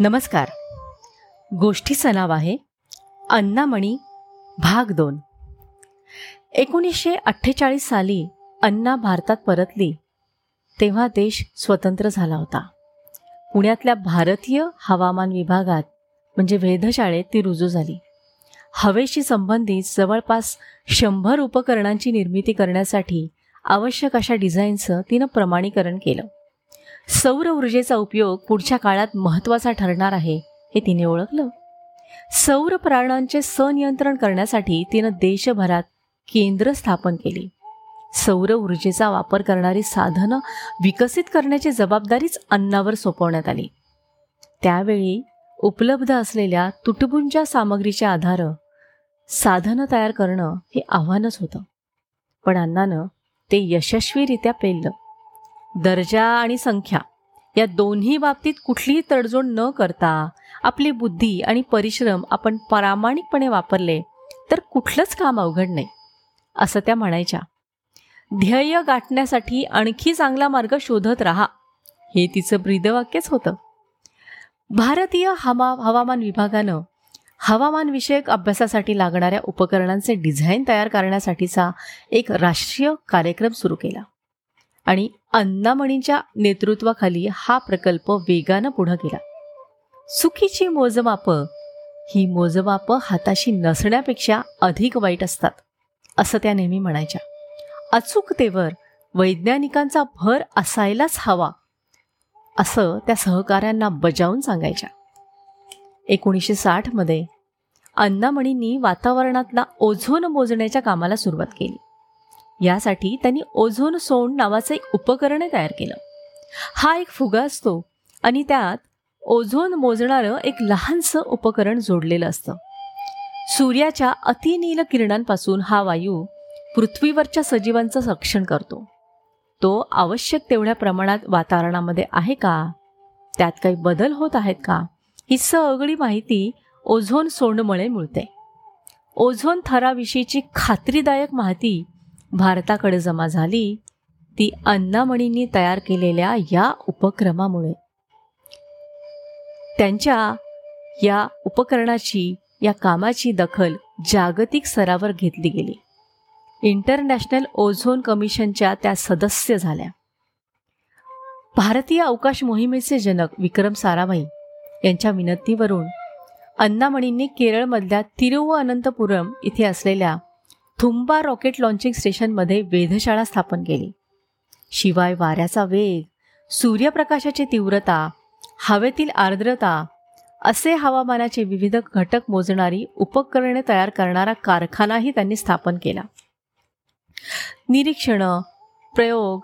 नमस्कार. गोष्टीचं नाव आहे अण्णामणी भाग दोन. एकोणीसशे अठ्ठेचाळीस साली अण्णा भारतात परतली तेव्हा देश स्वतंत्र झाला होता. पुण्यातल्या भारतीय हवामान विभागात म्हणजे वेधशाळेत ती रुजू झाली. हवेशी संबंधित जवळपास शंभर उपकरणांची निर्मिती करण्यासाठी आवश्यक अशा डिझाईनचं तिनं प्रमाणीकरण केलं. सौर ऊर्जेचा उपयोग पुढच्या काळात महत्त्वाचा ठरणार आहे हे तिने ओळखलं. सौर प्राणांचे सनियंत्रण करण्यासाठी तिनं देशभरात केंद्र स्थापन केली. सौर ऊर्जेचा वापर करणारी साधनं विकसित करण्याची जबाबदारीच अन्नावर सोपवण्यात आली. त्यावेळी उपलब्ध असलेल्या तुटबुंच्या सामग्रीच्या आधार साधनं तयार करणं हे आव्हानच होतं. पण अण्णानं ते यशस्वीरित्या पेललं. दर्जा आणि संख्या या दोन्ही बाबतीत कुठलीही तडजोड न करता आपली बुद्धी आणि परिश्रम आपण प्रामाणिकपणे वापरले तर कुठलंच काम अवघड नाही असं त्या म्हणायच्या. ध्येय गाठण्यासाठी आणखी चांगला मार्ग शोधत राहा हे तिचं ब्रीदवाक्यच होतं. भारतीय हवा हवामान विभागानं हवामानविषयक अभ्यासासाठी लागणाऱ्या उपकरणांचे डिझाईन तयार करण्यासाठीचा एक राष्ट्रीय कार्यक्रम सुरू केला. आणि अण्णामणींच्या नेतृत्वाखाली हा प्रकल्प वेगानं पुढं गेला. चुकीची मोजमापं ही मोजमापं हाताशी नसण्यापेक्षा अधिक वाईट असतात असं त्या नेहमी म्हणायच्या. अचूकतेवर वैज्ञानिकांचा भर असायलाच हवा असं त्या सहकाऱ्यांना बजावून सांगायच्या. एकोणीसशे साठमध्ये अण्णामणींनी वातावरणातला ओझोन मोजण्याच्या कामाला सुरुवात केली. यासाठी त्यांनी ओझोन सोंड नावाचं एक उपकरण तयार केलं. हा एक फुगा असतो आणि त्यात ओझोन मोजणारं एक लहानसं उपकरण जोडलेलं असतं. सूर्याच्या अतिनील किरणांपासून हा वायू पृथ्वीवरच्या सजीवांचं रक्षण करतो. तो आवश्यक तेवढ्या प्रमाणात वातावरणामध्ये आहे का? त्यात काही बदल होत आहेत का? ही सगळी माहिती ओझोन सोंडमुळे मिळते. ओझोन थराविषयीची खात्रीदायक माहिती भारताकडे जमा झाली ती अण्णामणींनी तयार केलेल्या या उपक्रमामुळे. त्यांच्या या उपकरणाची या कामाची दखल जागतिक स्तरावर घेतली गेली. इंटरनॅशनल ओझोन कमिशनच्या त्या सदस्य झाल्या. भारतीय अवकाश मोहिमेचे जनक विक्रम साराभाई यांच्या विनंतीवरून अण्णामणींनी केरळमधल्या तिरुवअनंतपुरम इथे असलेल्या थुंबा रॉकेट लॉन्चिंग स्टेशनमध्ये वेधशाळा स्थापन केली. शिवाय वाऱ्याचा वेग सूर्यप्रकाशाची तीव्रता हवेतील आर्द्रता असे हवामानाचे विविध घटक मोजणारी उपकरणे तयार करणारा कारखानाही त्यांनी स्थापन केला. निरीक्षणं प्रयोग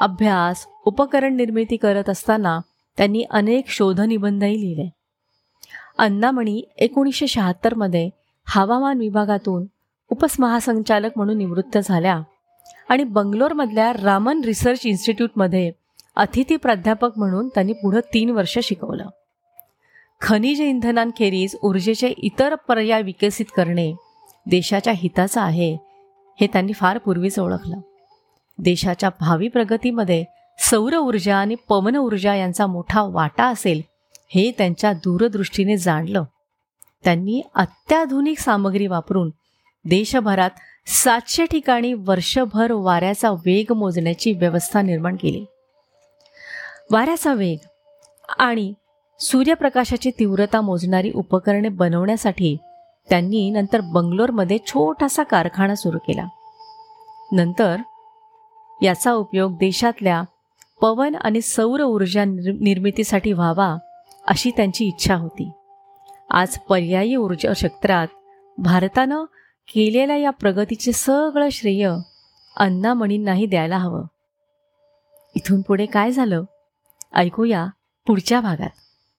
अभ्यास उपकरण निर्मिती करत असताना त्यांनी अनेक शोधनिबंधही लिहिले. अण्णामणी एकोणीसशे शहात्तरमध्ये हवामान विभागातून उपमहासंचालक म्हणून निवृत्त झाल्या. आणि बंगलोरमधल्या रामन रिसर्च इन्स्टिट्यूटमध्ये अतिथी प्राध्यापक म्हणून त्यांनी पुढं तीन वर्ष शिकवलं. खनिज इंधनांखेरीज ऊर्जेचे इतर पर्याय विकसित करणे देशाच्या हिताचं आहे हे त्यांनी फार पूर्वीच ओळखलं. देशाच्या भावी प्रगतीमध्ये सौर ऊर्जा आणि पवन ऊर्जा यांचा मोठा वाटा असेल हे त्यांच्या दूरदृष्टीने जाणलं. त्यांनी अत्याधुनिक सामग्री वापरून देशभरात सातशे ठिकाणी वर्षभर वाऱ्याचा वेग मोजण्याची व्यवस्था निर्माण केली. वाऱ्याचा वेग आणि सूर्यप्रकाशाची तीव्रता मोजणारी उपकरणे बनवण्यासाठी त्यांनी नंतर बंगलोरमध्ये छोटासा कारखाना सुरू केला. नंतर याचा उपयोग देशातल्या पवन आणि सौर ऊर्जा निर्मितीसाठी व्हावा अशी त्यांची इच्छा होती. आज पर्यायी ऊर्जा क्षेत्रात भारतानं केलेल्या या प्रगतीचे सगळं श्रेय अण्णामणींनाही द्यायला हवं. इथून पुढे काय झालं? ऐकूया पुढच्या भागात.